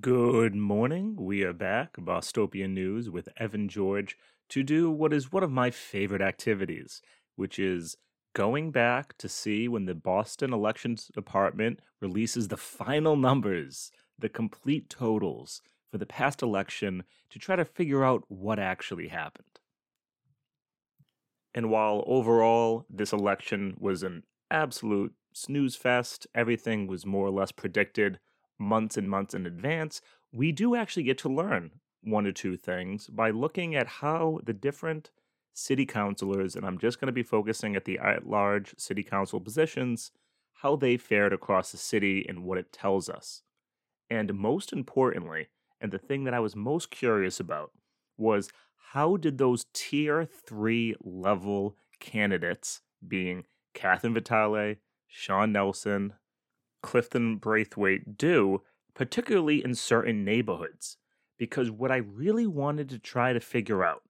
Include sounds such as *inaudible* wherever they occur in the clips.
Good morning. We are back, Bostopian News, with Evan George to do what is one of my favorite activities, which is going back to see when the Boston Elections Department releases the final numbers, the complete totals for the past election to try to figure out what actually happened. And while overall this election was an absolute snooze fest, everything was more or less predicted months and months in advance, we do actually get to learn one or two things by looking at how the different city councilors, and I'm just going to be focusing at the at large city council positions, how they fared across the city and what it tells us. And most importantly, and the thing that I was most curious about, was how did those tier three level candidates, being Catherine Vitale, Sean Nelson, Clifton Braithwaite do, particularly in certain neighborhoods. Because what I really wanted to try to figure out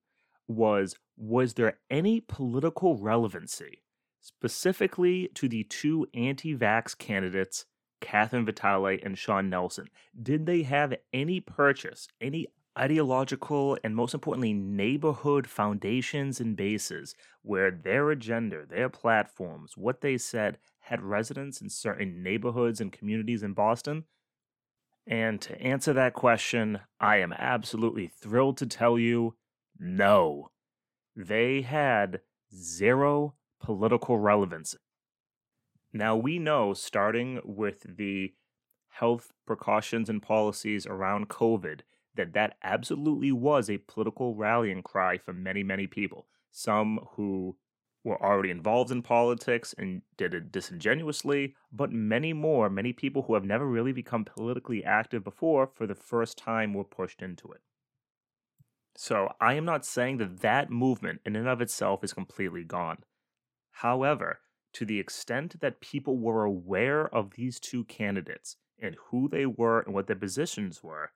was was there any political relevancy, specifically to the two anti vax candidates, Catherine Vitale and Sean Nelson? Did they have any purchase, any ideological, and most importantly, neighborhood foundations and bases where their agenda, their platforms, what they said had residents in certain neighborhoods and communities in Boston? And to answer that question, I am absolutely thrilled to tell you no. They had zero political relevance. Now, we know, starting with the health precautions and policies around COVID, that that absolutely was a political rallying cry for many, many people. Some who were already involved in politics and did it disingenuously, but many more, many people who have never really become politically active before, for the first time were pushed into it. So I am not saying that that movement in and of itself is completely gone. However, to the extent that people were aware of these two candidates and who they were and what their positions were,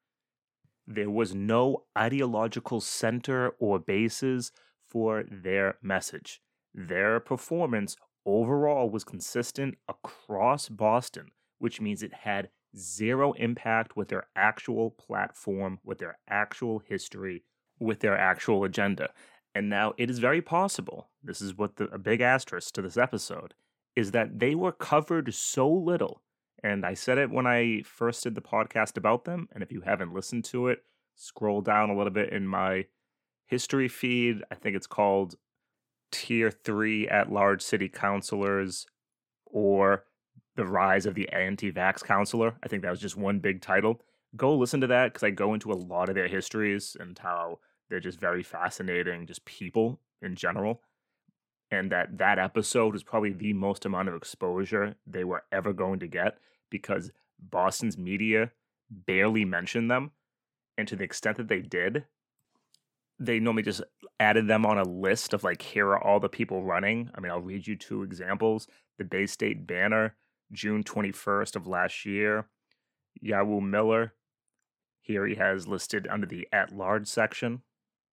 there was no ideological center or basis for their message. Their performance overall was consistent across Boston, which means it had zero impact with their actual platform, with their actual history, with their actual agenda. And now it is very possible, this is what the, a big asterisk to this episode, is that they were covered so little. And I said it when I first did the podcast about them. And if you haven't listened to it, scroll down a little bit in my history feed. I think it's called tier three at large city councilors or the rise of the anti vax councilor. I think that was just one big title. Go listen to that because I go into a lot of their histories and how they're just very fascinating, just people in general. And that that episode was probably the most amount of exposure they were ever going to get because Boston's media barely mentioned them. And to the extent that they did, they normally just added them on a list of like here are all the people running. I mean, I'll read you two examples. The Bay State Banner, June 21st of last year. Yawu Miller, here he has listed under the at large section.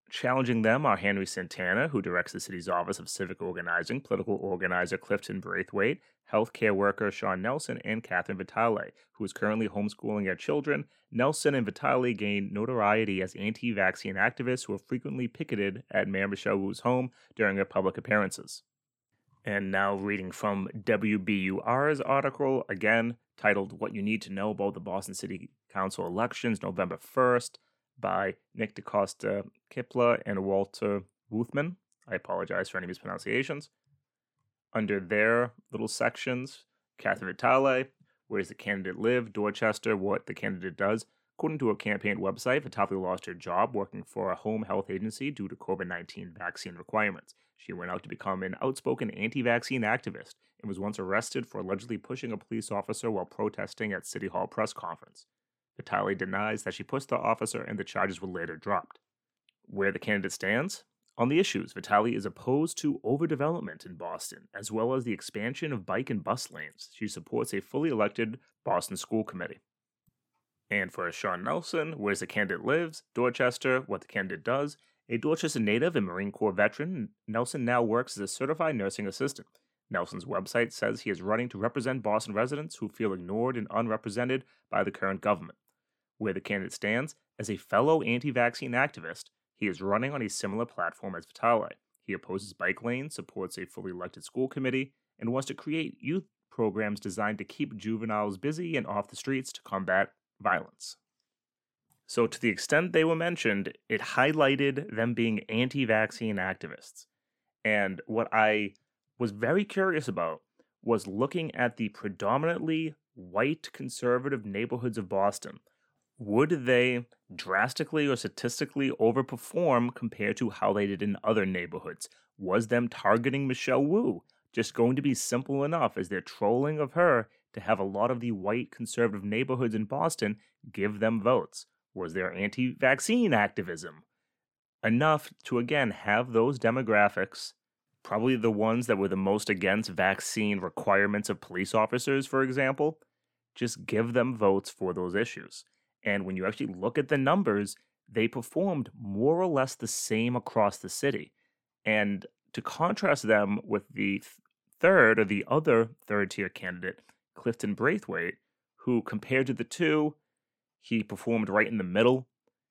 Challenging them are Henry Santana, who directs the city's Office of Civic Organizing, political organizer Clifton Braithwaite, healthcare worker Shawn Nelson, and Catherine Vitale, who is currently homeschooling their children. Nelson and Vitale gained notoriety as anti vaccine activists who have frequently picketed at Mayor Michelle Wu's home during her public appearances. And now, reading from WBUR's article, again titled What You Need to Know About the Boston City Council Elections, November 1st by Nick DeCosta Kipler and Walter Wuthmann. I apologize for any mispronunciations. Under their little sections, Catherine Vitale, where does the candidate live, Dorchester, what the candidate does. According to a campaign website, Vitale lost her job working for a home health agency due to COVID 19 vaccine requirements. She went out to become an outspoken anti vaccine activist and was once arrested for allegedly pushing a police officer while protesting at City Hall press conference. Vitale denies that she pushed the officer and the charges were later dropped. Where the candidate stands? On the issues, Vitale is opposed to overdevelopment in Boston, as well as the expansion of bike and bus lanes. She supports a fully elected Boston School Committee. And for Sean Nelson, where the candidate lives, Dorchester, what the candidate does, a Dorchester native and Marine Corps veteran, Nelson now works as a certified nursing assistant. Nelson's website says he is running to represent Boston residents who feel ignored and unrepresented by the current government where the candidate stands. As a fellow anti vaccine activist, he is running on a similar platform as Vitale. He opposes bike lanes, supports a fully elected school committee, and wants to create youth programs designed to keep juveniles busy and off the streets to combat violence. So, to the extent they were mentioned, it highlighted them being anti vaccine activists. And what I was very curious about was looking at the predominantly white conservative neighborhoods of Boston. Would they drastically or statistically overperform compared to how they did in other neighborhoods? Was them targeting Michelle Wu just going to be simple enough as their trolling of her to have a lot of the white conservative neighborhoods in Boston give them votes? Was there anti vaccine activism? Enough to again have those demographics, probably the ones that were the most against vaccine requirements of police officers, for example, just give them votes for those issues. And when you actually look at the numbers, they performed more or less the same across the city. And to contrast them with the third or the other third tier candidate, Clifton Braithwaite, who compared to the two, he performed right in the middle.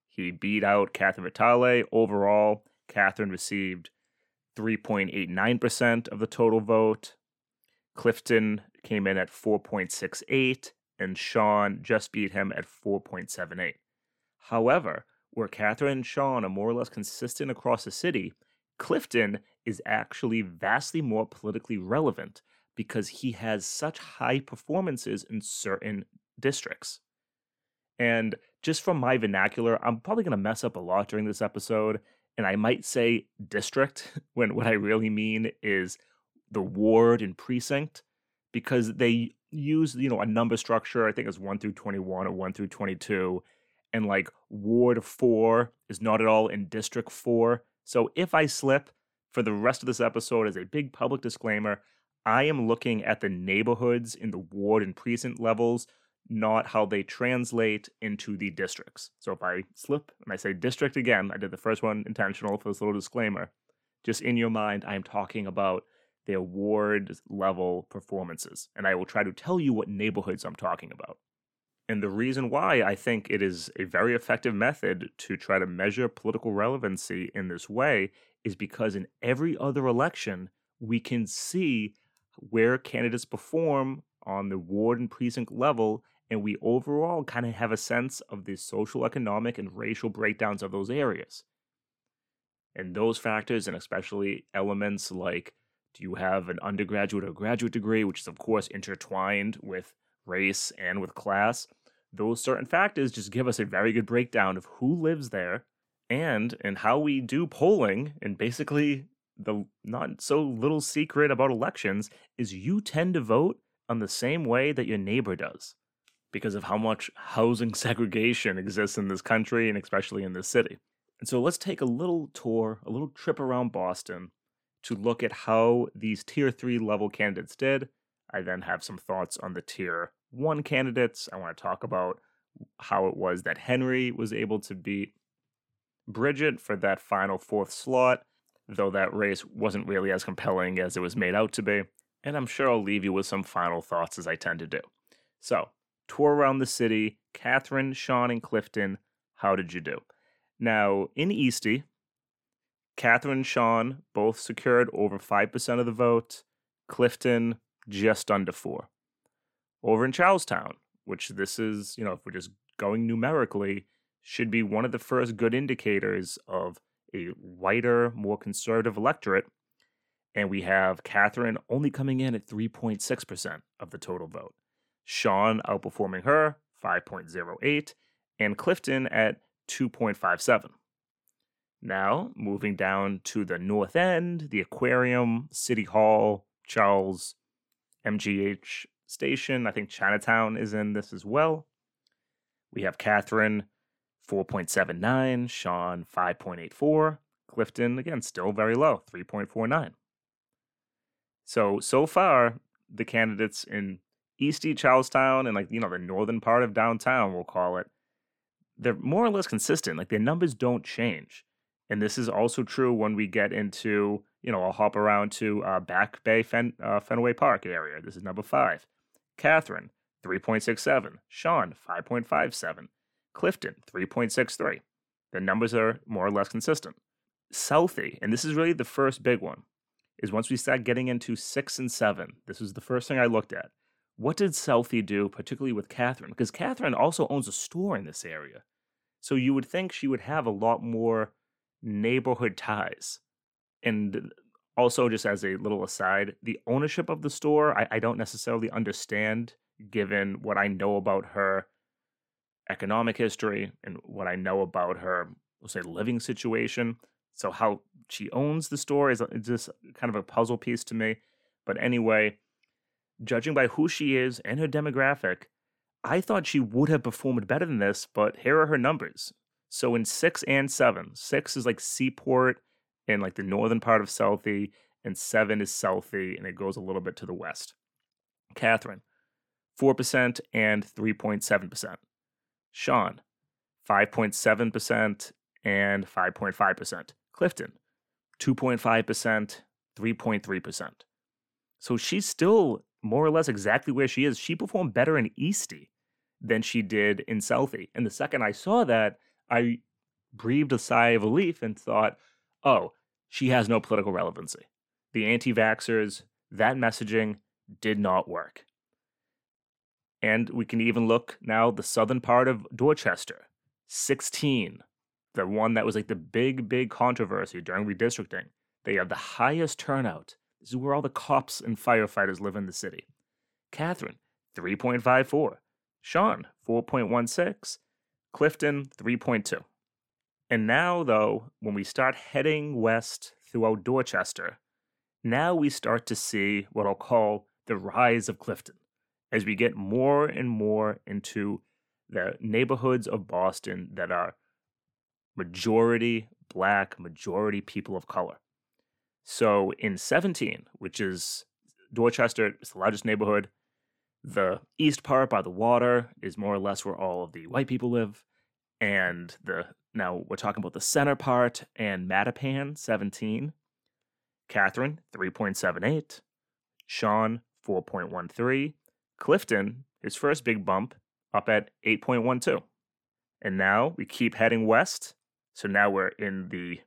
He beat out Catherine Vitale. Overall, Catherine received 3.89% of the total vote. Clifton came in at 4.68, and Sean just beat him at 4.78. However, where Catherine and Sean are more or less consistent across the city, Clifton is actually vastly more politically relevant because he has such high performances in certain districts. And just from my vernacular, I'm probably going to mess up a lot during this episode. And I might say district *laughs* when what I really mean is the ward and precinct because they use, you know, a number structure. I think it's 1 through 21 or 1 through 22. And like ward 4 is not at all in district 4. So if I slip for the rest of this episode as a big public disclaimer, I am looking at the neighborhoods in the ward and precinct levels, not how they translate into the districts. So if I slip and I say district again, I did the first one intentional for this little disclaimer. Just in your mind, I am talking about their ward level performances, and I will try to tell you what neighborhoods I'm talking about. And the reason why I think it is a very effective method to try to measure political relevancy in this way is because in every other election, we can see where candidates perform on the ward and precinct level, and we overall kind of have a sense of the social, economic, and racial breakdowns of those areas. And those factors, and especially elements like do you have an undergraduate or graduate degree, which is, of course, intertwined with race, and with class, those certain factors just give us a very good breakdown of who lives there and and how we do polling and basically the not so little secret about elections is you tend to vote on the same way that your neighbor does because of how much housing *laughs* segregation exists in this country and especially in this city. And so let's take a little tour, a little trip around Boston to look at how these tier 3 level candidates did I then have some thoughts on the tier one candidates. I want to talk about how it was that Henry was able to beat Bridget for that final fourth slot, though that race wasn't really as compelling as it was made out to be. And I'm sure I'll leave you with some final thoughts as I tend to do. So, tour around the city. Catherine, Sean, and Clifton, how did you do? Now, in Eastie, Catherine and Sean both secured over 5% of the vote. Clifton just under four. Over in Charlestown, which this is, you know, if we're just going numerically, should be one of the first good indicators of a whiter, more conservative electorate. And we have Catherine only coming in at 3.6% of the total vote. Sean outperforming her, 5.08, and Clifton at 2.57. Now, moving down to the north end, the aquarium, City Hall, Charles, MGH station. I think Chinatown is in this as well. We have Catherine 4.79, Sean 5.84, Clifton again still very low 3.49. So so far the candidates in Eastie Charlestown and like you know the northern part of downtown we'll call it they're more or less consistent like their numbers don't change. And this is also true when we get into you know, I'll hop around to uh, Back Bay Fen- uh, Fenway Park area. This is number five. Catherine, 3.67. Sean, 5.57. Clifton, 3.63. The numbers are more or less consistent. Southie, and this is really the first big one, is once we start getting into six and seven. This was the first thing I looked at. What did Southie do, particularly with Catherine? Because Catherine also owns a store in this area. So you would think she would have a lot more neighborhood ties. And also, just as a little aside, the ownership of the store, I, I don't necessarily understand given what I know about her economic history and what I know about her, we'll say, living situation. So how she owns the store is just kind of a puzzle piece to me. But anyway, judging by who she is and her demographic, I thought she would have performed better than this, but here are her numbers. So in six and seven, six is like Seaport in like the northern part of Southie, and seven is Southie, and it goes a little bit to the west. Catherine, 4% and 3.7%. Sean, 5.7% and 5.5%. Clifton, 2.5%, 3.3%. So she's still more or less exactly where she is. She performed better in Eastie than she did in Southie. And the second I saw that, I breathed a sigh of relief and thought, oh, she has no political relevancy. The anti vaxxers, that messaging did not work. And we can even look now the southern part of Dorchester, 16, the one that was like the big, big controversy during redistricting. They have the highest turnout. This is where all the cops and firefighters live in the city. Catherine, 3.54. Sean, 4.16. Clifton, 3.2. And now, though, when we start heading west throughout Dorchester, now we start to see what I'll call the rise of Clifton as we get more and more into the neighborhoods of Boston that are majority black, majority people of color. So in 17, which is Dorchester, it's the largest neighborhood. The east part by the water is more or less where all of the white people live. And the now we're talking about the center part and Mattapan, 17. Catherine, 3.78. Sean, 4.13. Clifton, his first big bump, up at 8.12. And now we keep heading west. So now we're in the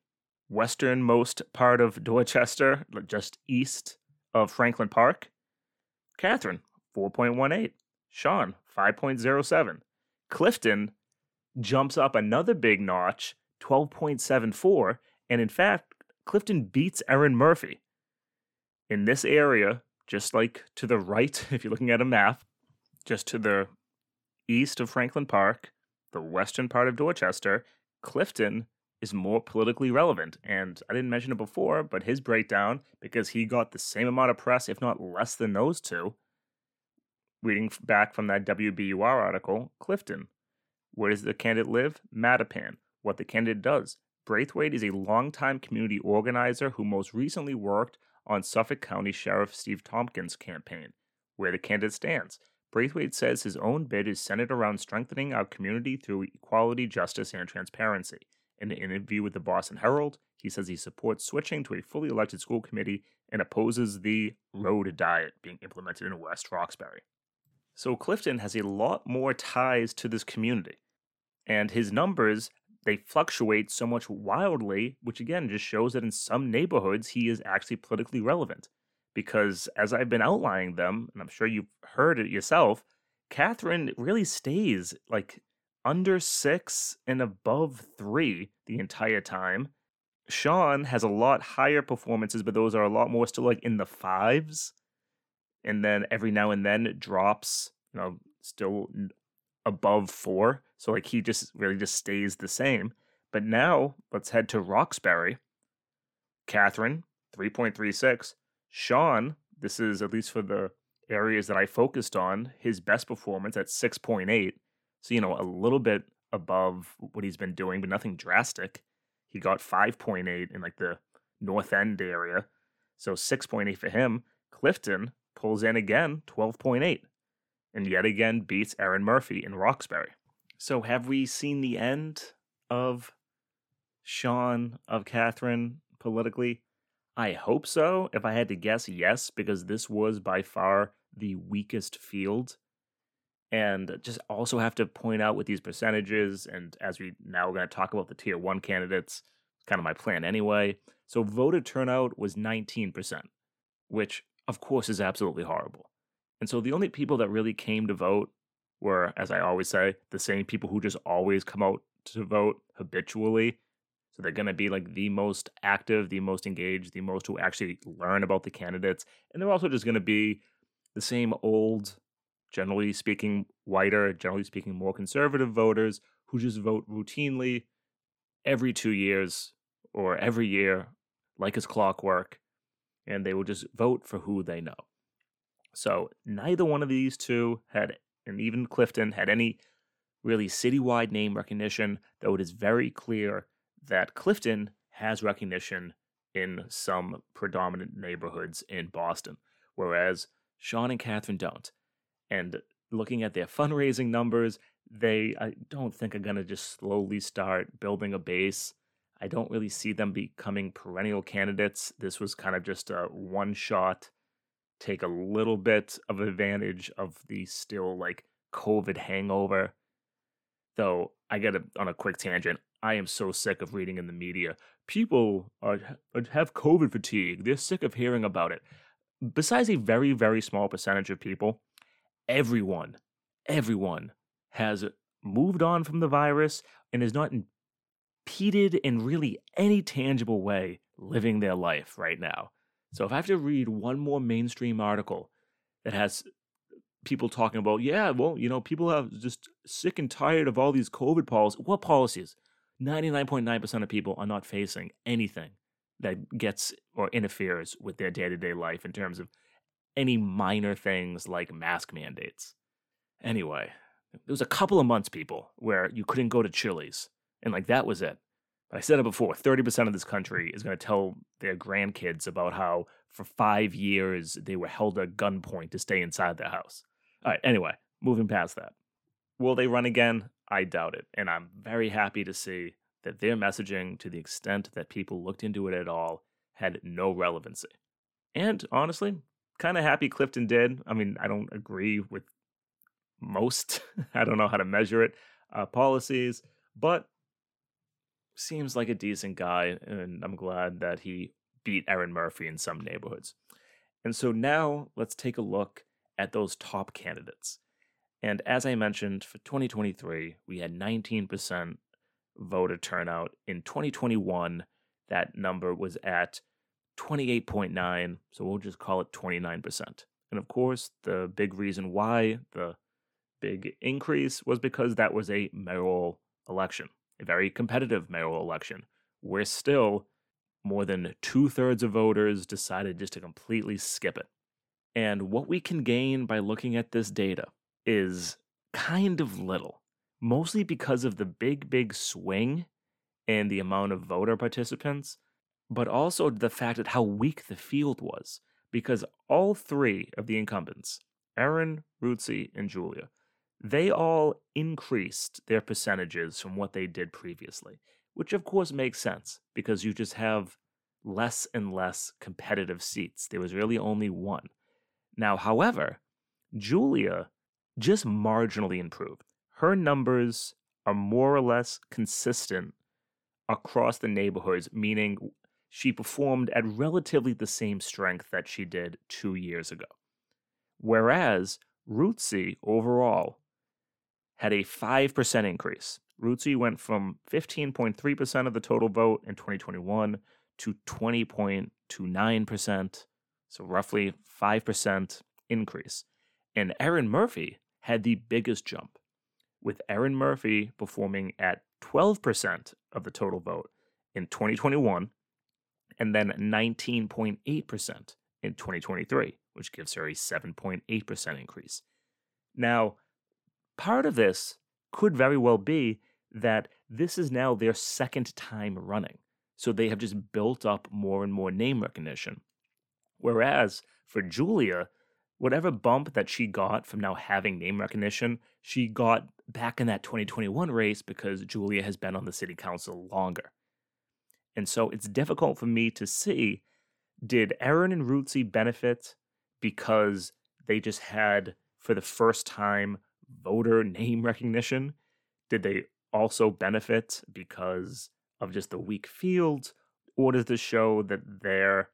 westernmost part of Dorchester, just east of Franklin Park. Catherine, 4.18. Sean, 5.07. Clifton jumps up another big notch, 12.74. And in fact, Clifton beats Erin Murphy. In this area, just like to the right, *laughs* if you're looking at a map, just to the east of Franklin Park, the western part of Dorchester, Clifton is more politically relevant. And I didn't mention it before, but his breakdown, because he got the same amount of press, if not less than those two, reading back from that WBUR article, Clifton. Where does the candidate live? Mattapan. What the candidate does. Braithwaite is a longtime community organizer who most recently worked on Suffolk County Sheriff Steve Tompkins' campaign, where the candidate stands. Braithwaite says his own bid is centered around strengthening our community through equality, justice, and transparency. In an interview with the Boston Herald, he says he supports switching to a fully elected school committee and opposes the road diet being implemented in West Roxbury. So Clifton has a lot more ties to this community. And his numbers they fluctuate so much wildly, which again just shows that in some neighborhoods he is actually politically relevant. Because as I've been outlining them, and I'm sure you've heard it yourself, Catherine really stays like under six and above three the entire time. Sean has a lot higher performances, but those are a lot more still like in the fives. And then every now and then it drops, you know, still above four. So like he just really just stays the same. But now let's head to Roxbury. Catherine, 3.36. Sean, this is at least for the areas that I focused on, his best performance at 6.8. So, you know, a little bit above what he's been doing, but nothing drastic. He got 5.8 in like the North End area. So 6.8 for him. Clifton pulls in again, 12.8 and yet again beats Erin Murphy in Roxbury. So, have we seen the end of Sean, of Catherine politically? I hope so. If I had to guess, yes, because this was by far the weakest field. And just also have to point out with these percentages, and as we now we're going to talk about the tier one candidates, kind of my plan anyway. So voter turnout was 19%, which of course is absolutely horrible. And so the only people that really came to vote were, as I always say, the same people who just always come out to vote habitually. So they're going to be like the most active, the most engaged, the most who actually learn about the candidates. And they're also just going to be the same old, generally speaking, whiter, generally speaking, more conservative voters who just vote routinely every two years or every year, like as clockwork, and they will just vote for who they know. So neither one of these two had, and even Clifton had any really citywide name recognition, though it is very clear that Clifton has recognition in some predominant neighborhoods in Boston, whereas Sean and Catherine don't. And looking at their *laughs* fundraising numbers, they I don't think are going to just slowly start building a base. I don't really see them becoming perennial candidates. This was kind of just a one shot, take a little bit of advantage of the still like COVID hangover. Though I get it on a quick tangent. I am so sick of reading in the media. People are uh, have COVID fatigue. They're sick of hearing about it. Besides a very, very small percentage of people, everyone, everyone has moved on from the virus and is not impeded in really any tangible way living their life right now. So if I have to read one more mainstream article that has people talking about, yeah, well, you know, people are just sick and tired of all these COVID policies. What policies? 99.9% of people are not facing anything that gets or interferes with their day to day life in terms of any minor things like mask mandates. Anyway, there was a couple of months, people, where you couldn't go to Chili's, and like that was it. But I said it before 30% of this country is going to tell their grandkids about how for five years they were held at gunpoint to stay inside their house. All right, anyway, moving past that. Will they run again? I doubt it. And I'm very happy to see that their messaging, to the extent that people looked into it at all, had no relevancy. And honestly, kind of happy Clifton did. I mean, I don't agree with most, *laughs* I don't know how to measure it, uh, policies, but seems like a decent guy. And I'm glad that he beat Erin Murphy in some neighborhoods. And so now let's take a look at those top candidates. And as I mentioned, for 2023, we had 19% voter turnout. In 2021, that number was at 28.9, so we'll just call it 29%. And of course, the big reason why the big increase was because that was a mayoral election, a very competitive mayoral election, where still more than two thirds of voters decided just to completely skip it. And what we can gain by looking at this data is kind of little mostly because of the big, big swing in the amount of voter participants, but also the fact that how weak the field was. Because all three of the incumbents, Erin, Ruthzee, and Julia, they all increased their percentages from what they did previously, which of course makes sense because you just have less and less competitive seats. There was really only one. Now, however, Julia just marginally improved her numbers are more or less consistent across the neighborhoods, meaning she performed at relatively the same strength that she did two years ago. Whereas Ruthzee overall had a 5% increase. Ruthzee went from 15.3% of the total vote in 2021 to 20.29%, so roughly 5% increase. And Erin Murphy had the biggest jump with Erin Murphy performing at 12% of the total vote in 2021 and then 19.8% in 2023, which gives her a 7.8% increase. Now, part of this could very well be that this is now their second time running. So they have just built up more and more name recognition. Whereas for Julia, whatever bump that she got from now having name recognition, she got back in that 2021 race because Julia has been on the city council longer. And so it's difficult for me to see did Erin and Ruthzee benefit because they just had, for the first time, voter name recognition? Did they also benefit because of just the weak field? Or does this show that their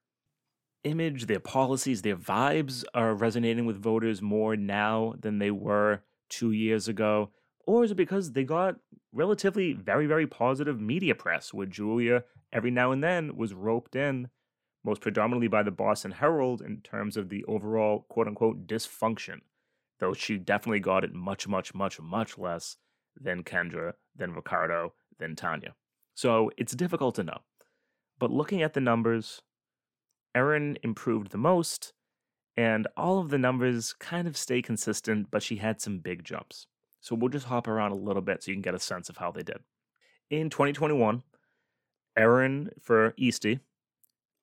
image, their policies, their vibes are resonating with voters more now than they were two years ago? Or is it because they got relatively very, very positive media press where Julia every now and then was roped in, most predominantly by the Boston Herald in terms of the overall quote unquote dysfunction, though she definitely got it much, much, much, much less than Kendra, than Ricardo, than Tanya. So it's difficult to know. But looking at the numbers, Erin improved the most, and all of the numbers kind of stay consistent, but she had some big jumps. So we'll just hop around a little bit so you can get a sense of how they did. In 2021, Erin for Eastie,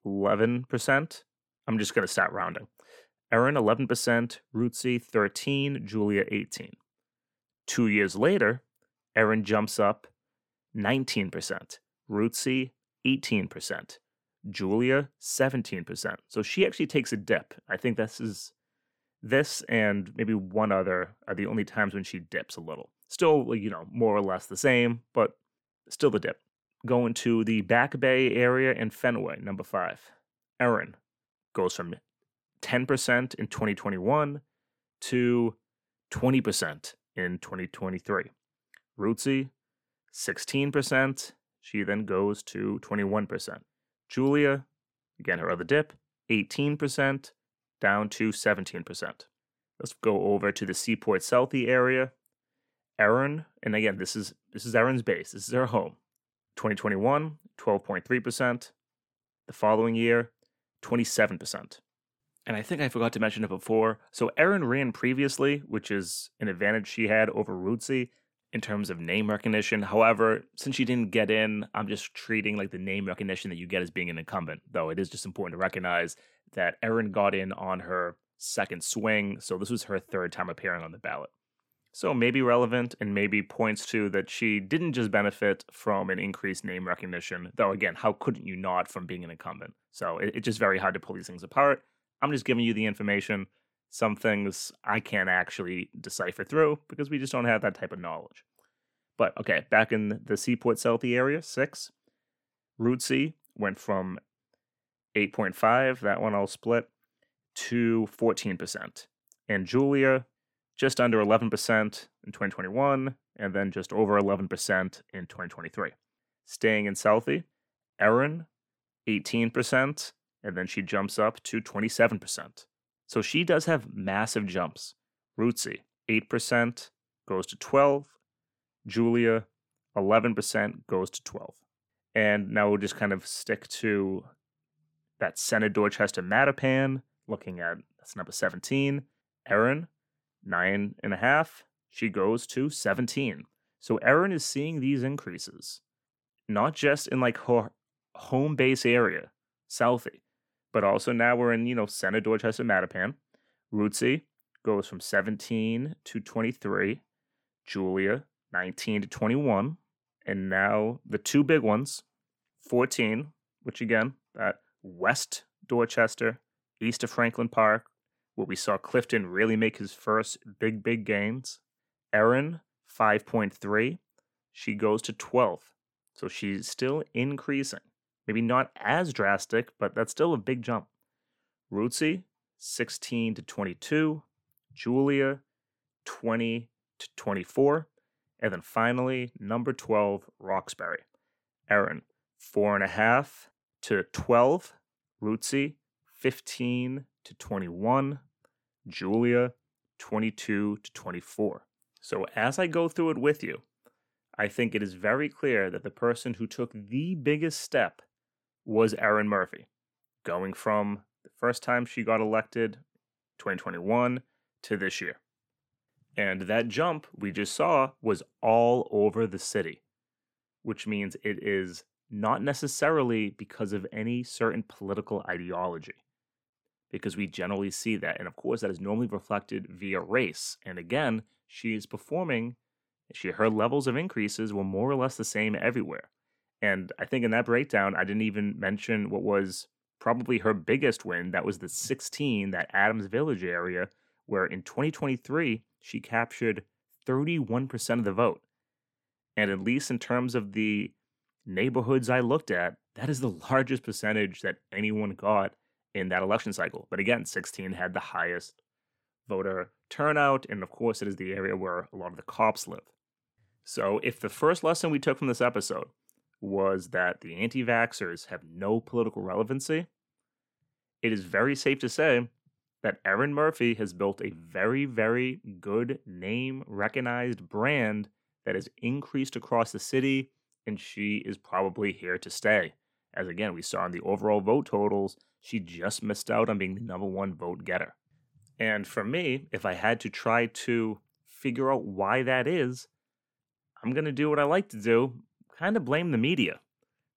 11%. I'm just going to start rounding. Erin, 11%, Ruthzee, 13, Julia, 18. Two years later, Erin jumps up 19%, Ruthzee, 18%, Julia, 17%. So she actually takes a dip. I think this is this and maybe one other are the only times when she dips a little. Still, you know, more or less the same, but still the dip. Going to the Back Bay area and Fenway, number five. Erin goes from 10% in 2021 to 20% in 2023. Ruthzee, 16%. She then goes to 21%. Julia, again, her other dip, 18% down to 17%. Let's go over to the Seaport Southie area. Erin, and again, this is this is Erin's base. This is her home. 2021, 12.3%. The following year, 27%. And I think I forgot to mention it before. So Erin ran previously, which is an advantage she had over Ruthzee in terms of name recognition. However, since she didn't get in, I'm just treating like the name recognition that you get as being an incumbent. Though it is just important to recognize that Erin got in on her second swing, so this was her third time appearing on the ballot. So maybe relevant and maybe points to that she didn't just benefit from an increased name recognition, though again, how couldn't you not from being an incumbent? So it, it's just very hard to pull these things apart. I'm just giving you the information. Some things I can't actually decipher through because we just don't have that type of knowledge. But okay, back in the Seaport Southie area, six. Ruthzee went from 8.5, that one I'll split, to 14%. And Julia, just under 11% in 2021, and then just over 11% in 2023. Staying in Southie, Erin, 18%, and then she jumps up to 27%. So she does have massive jumps. Ruthzee, 8% goes to 12. Julia, 11% goes to 12. And now we'll just kind of stick to that Senate Dorchester Mattapan, looking at that's number 17. Erin, nine and a half. She goes to 17. So Erin is seeing these increases, not just in like her home base area, Southie, but also now we're in, you know, Senate Dorchester Mattapan. Ruthzee goes from 17 to 23. Julia, 19 to 21. And now the two big ones, 14, which again, that West Dorchester, east of Franklin Park, where we saw Clifton really make his first big, big gains. Erin, 5.3. She goes to 12. So she's still increasing. Maybe not as drastic, but that's still a big jump. Ruthzee, 16 to 22. Julia, 20 to 24. And then finally, number 12, Roxbury. Erin, 4.5 to 12. Ruthzee, 15 to 21. Julia, 22 to 24. So as I go through it with you, I think it is very clear that the person who took the biggest step was Erin Murphy, going from the first time she got elected, 2021, to this year. And that jump we just saw was all over the city, which means it is not necessarily because of any certain political ideology, because we generally see that. And of course, that is normally reflected via race. And again, she is performing, she, her levels of increases were more or less the same everywhere. And I think in that breakdown, I didn't even mention what was probably her biggest win. That was the 16, that Adams Village area, where in 2023, she captured 31% of the vote. And at least in terms of the neighborhoods I looked at, that is the largest percentage that anyone got in that election cycle. But again, 16 had the highest voter turnout, and of course, it is the area where a lot of the cops live. So, if the first lesson we took from this episode was that the anti vaxxers have no political relevancy, it is very safe to say that Erin Murphy has built a very, very good name recognized brand that has increased across the city, and she is probably here to stay. As again, we saw in the overall vote totals, she just missed out on being the number one vote getter. And for me, if I had to try to figure out why that is, I'm going to do what I like to do kind of blame the media.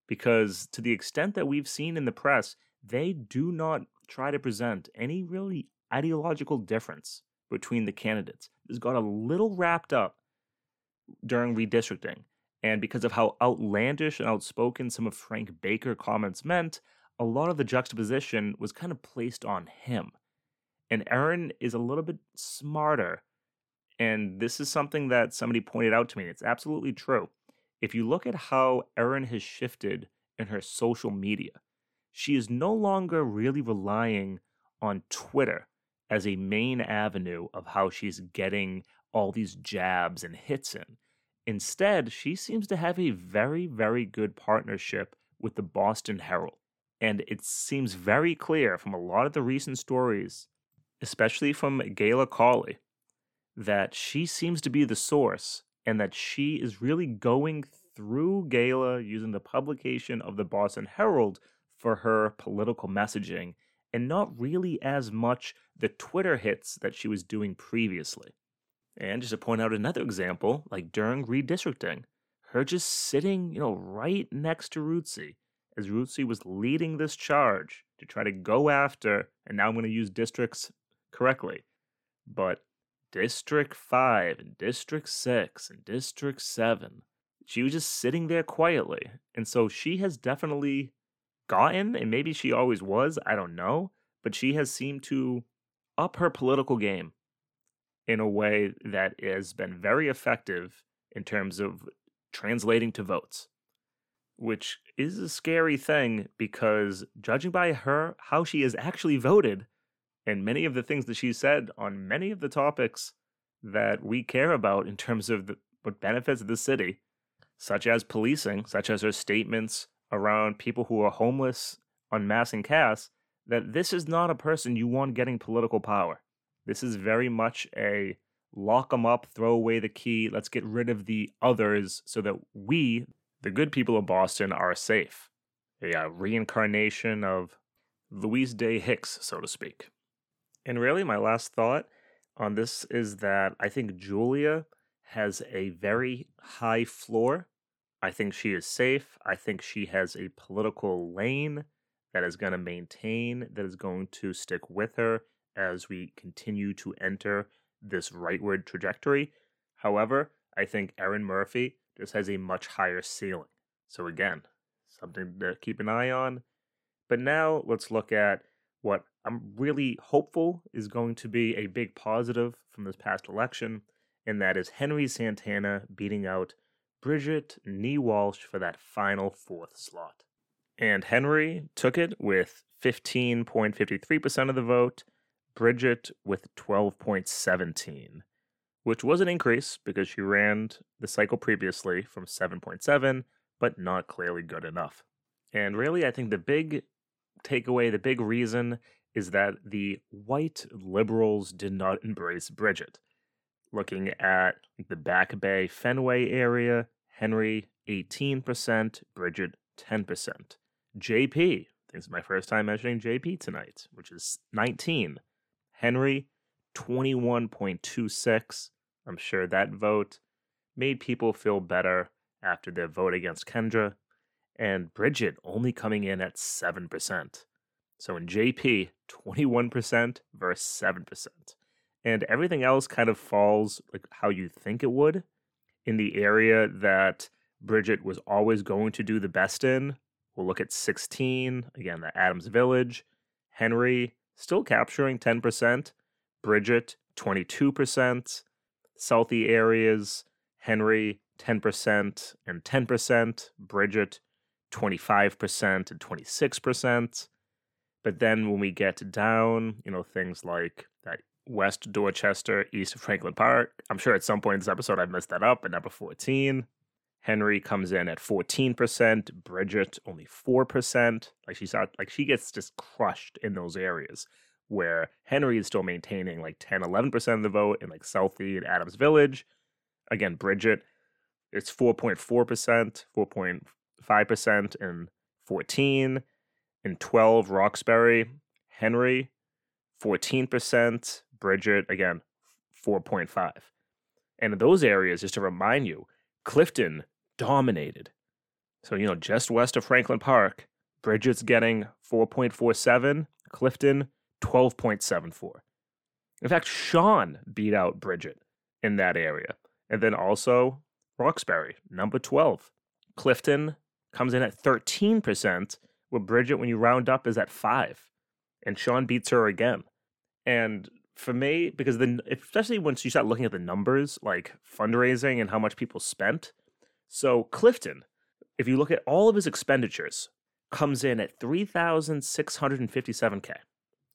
Because to the extent that we've seen in the press, they do not try to present any really ideological difference between the candidates. This got a little wrapped up during redistricting. And because of how outlandish and outspoken some of Frank Baker comments meant, a lot of the juxtaposition was kind of placed on him. And Erin is a little bit smarter. And this is something that somebody pointed out to me. It's absolutely true. If you look at how Erin has shifted in her social media, she is no longer really relying on Twitter as a main avenue of how she's getting all these jabs and hits in. Instead, she seems to have a very, very good partnership with the Boston Herald. And it seems very clear from a lot of the recent stories, especially from Gayla Cawley, that she seems to be the source and that she is really going through Gayla using the publication of the Boston Herald for her political messaging and not really as much the Twitter hits that she was doing previously. And just to point out another example, like during redistricting, her just sitting, you know, right next to Ruthzee as Ruthzee was leading this charge to try to go after, and now I'm going to use districts correctly, but District 5 and District 6 and District 7. She was just sitting there quietly. And so she has definitely gotten, and maybe she always was, I don't know, but she has seemed to up her political game in a way that has been very effective in terms of translating to votes, which is a scary thing because judging by her, how she has actually voted, and many of the things that she said on many of the topics that we care about in terms of the, what benefits the city, such as policing, such as her statements around people who are homeless on mass and that this is not a person you want getting political power. This is very much a lock them up, throw away the key, let's get rid of the others so that we, the good people of Boston, are safe. A uh, reincarnation of Louise Day Hicks, so to speak. And really, my last thought on this is that I think Julia has a very high floor. I think she is safe. I think she has a political lane that is going to maintain, that is going to stick with her as we continue to enter this rightward trajectory. However, I think Erin Murphy just has a much higher ceiling. So, again, something to keep an eye on. But now let's look at what I'm really hopeful is going to be a big positive from this past election, and that is Henry Santana beating out Bridget Nee Walsh for that final fourth slot. And Henry took it with 15.53% of the vote, Bridget with 12.17, which was an increase because she ran the cycle previously from 7.7, but not clearly good enough. And really, I think the big takeaway, the big reason is that the white liberals did not embrace Bridget. Looking at the Back Bay Fenway area, Henry 18%, Bridget 10%. JP, I think it's my first time mentioning JP tonight, which is 19. Henry 21.26. I'm sure that vote made people feel better after their vote against Kendra. And Bridget only coming in at 7%. So in JP, 21% versus 7%. And everything else kind of falls like how you think it would in the area that Bridget was always going to do the best in. We'll look at 16, again, the Adams Village. Henry still capturing 10%, Bridget 22%, Southie areas, Henry 10% and 10%, Bridget 25% and 26%. But then when we get down, you know, things like that West Dorchester, east of Franklin Park, I'm sure at some point in this episode I messed that up at number 14. Henry comes in at 14%, Bridget only 4%. Like she's out, like she gets just crushed in those areas where Henry is still maintaining like 10, 11% of the vote in like Southie and Adams Village. Again, Bridget, it's 4.4%, 4.5% in 14. In 12, Roxbury, Henry, 14%, Bridget, again, 4.5. And in those areas, just to remind you, Clifton dominated. So, you know, just west of Franklin Park, Bridget's getting 4.47, Clifton 12.74. In fact, Sean beat out Bridget in that area. And then also Roxbury, number 12. Clifton comes in at 13%, with Bridget, when you round up, is at 5. And Sean beats her again. And for me, because then, especially once you start looking at the numbers, like fundraising and how much people spent. So Clifton, if you look at all of his expenditures, comes in at 3,657K.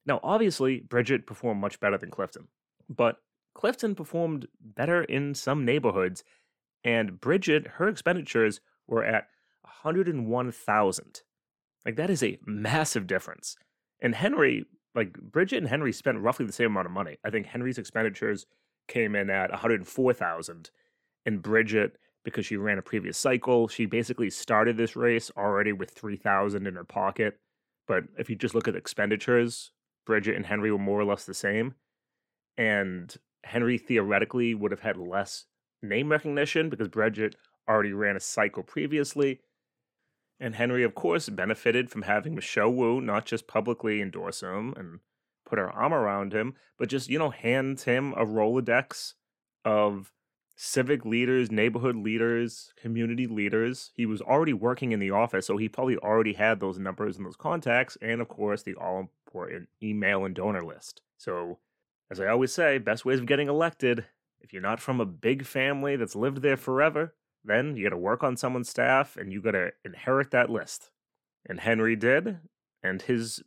Now, obviously, Bridget performed much better than Clifton, but Clifton performed better in some neighborhoods, and Bridget, her expenditures were at 101,000. Like, that is a massive difference. And Henry, like, Bridget and Henry spent roughly the same amount of money. I think Henry's expenditures came in at 104,000, and Bridget, because she ran a previous cycle, she basically started this race already with 3,000 in her pocket. But if you just look at expenditures, Bridget and Henry were more or less the same. And Henry theoretically would have had less name recognition because Bridget already ran a cycle previously. And Henry, of course, benefited from having Michelle Wu not just publicly endorse him and put her arm around him, but just, you know, hand him a Rolodex of civic leaders, neighborhood leaders, community leaders. He was already working in the office, so he probably already had those numbers and those contacts, and of course, the all important email and donor list. So, as I always say, best ways of getting elected if you're not from a big family that's lived there forever, then you got to work on someone's staff and you got to inherit that list. And Henry did, and his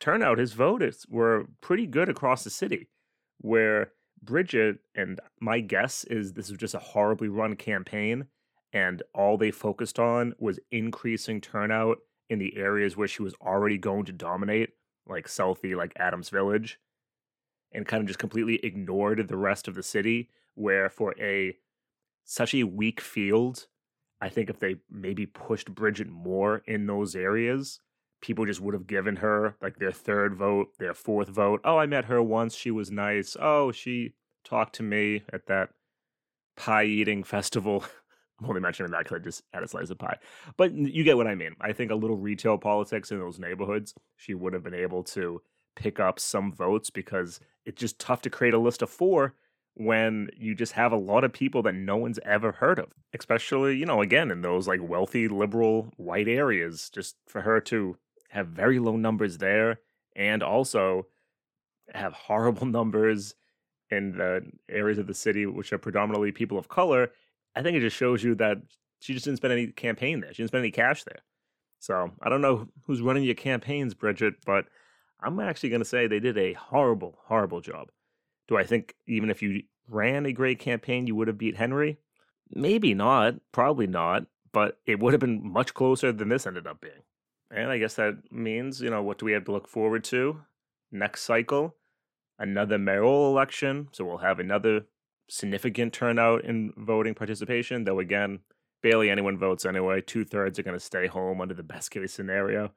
turnout, his votes were pretty good across the city, where Bridget, and my guess is this was just a horribly run campaign, and all they focused on was increasing turnout in the areas where she was already going to dominate, like Southie, like Adams Village, and kind of just completely ignored the rest of the city. Where for a such a weak field, I think if they maybe pushed Bridget more in those areas, people just would have given her like their third vote, their fourth vote. Oh, I met her once. She was nice. Oh, she talked to me at that pie eating festival. *laughs* I'm only mentioning that because I just had a slice of pie. But you get what I mean. I think a little retail politics in those neighborhoods, she would have been able to pick up some votes because it's just tough to create a list of four when you just have a lot of people that no one's ever heard of, especially, you know, again, in those like wealthy, liberal, white areas, just for her to have very low numbers there and also have horrible *laughs* numbers in the areas of the city which are predominantly people of color, I think it just shows you that she just didn't spend any campaign there. She didn't spend any cash there. So I don't know who's running your campaigns, Bridget, but I'm actually going to say they did a horrible, horrible job. Do I think even if you ran a great campaign, you would have beat Henry? Maybe not. Probably not. But it would have been much closer than this ended up being. And I guess that means, you know, what do we have to look forward to next cycle? Another mayoral election. So we'll have another significant turnout in voting participation, though, again, barely anyone votes anyway. Two thirds are going to stay home under the best case scenario.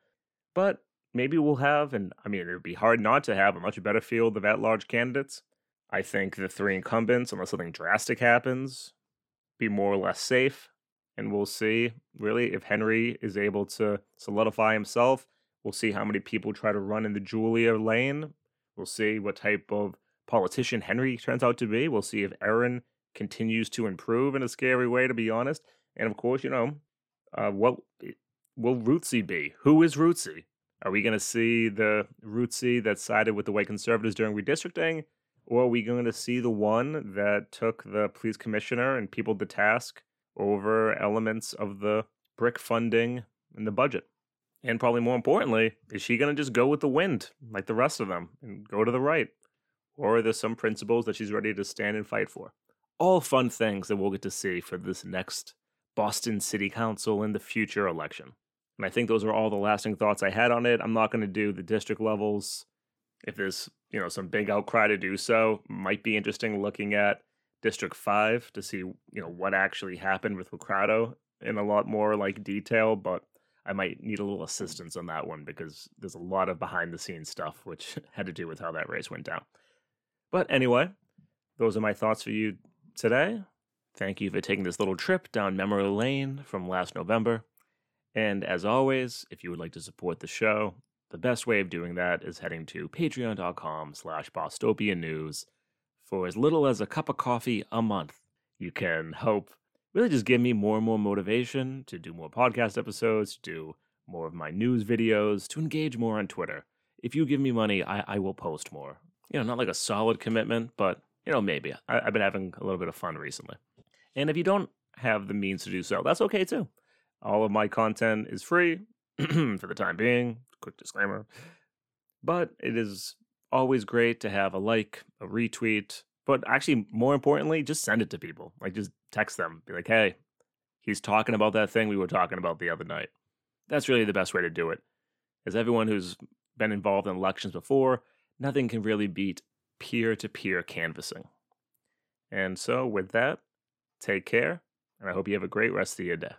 But maybe we'll have, and I mean, it would be hard not to have a much better field of at large candidates. I think the three incumbents, unless something drastic happens, be more or less safe and we'll see really if Henry is able to solidify himself. We'll see how many people try to run in the Julia lane. We'll see what type of politician Henry turns out to be. We'll see if Erin continues to improve in a scary way, to be honest. And of course, you know, uh, what will Ruthzee be? Who is Ruthzee? Are we going to see the Ruthzee that sided with the white conservatives during redistricting? Or are we going to see the one that took the police commissioner and people to task over elements of the BRIC funding and the budget? And probably more importantly, is she going to just go with the wind like the rest of them and go to the right? Or are there some principles that she's ready to stand and fight for? All fun things that we'll get to see for this next Boston City Council and the future election. And I think those are all the lasting thoughts I had on it. I'm not going to do the district levels. If there's, you know, some big outcry to do so, might be interesting looking at District 5 to see, you know, what actually happened with Ricardo in a lot more like detail, but I might need a little assistance on that one because there's a lot of behind the scenes stuff which *laughs* had to do with how that race went down. But anyway, those are my thoughts for you today. Thank you for taking this little trip down memory lane from last November. And as always, if you would like to support the show, the best way of doing that is heading to patreon.com slash Bostopia News for as little as a cup of coffee a month. You can help really just give me more and more motivation to do more podcast episodes, to do more of my news videos, to engage more on Twitter. If you give me money, I, I will post more. You know, not like a solid commitment, but, you know, maybe. I, I've been having a little bit of fun recently. And if you don't have the means to do so, that's okay too. All of my content is free *clears throat* for the time being. Quick disclaimer. But it is always great to have a like, a retweet, but actually, more importantly, just send it to people. Like, just text them. Be like, hey, he's talking about that thing we were talking about the other night. That's really the best way to do it. As everyone who's been involved in elections before, nothing can really beat peer to peer canvassing. And so, with that, take care, and I hope you have a great rest of your day.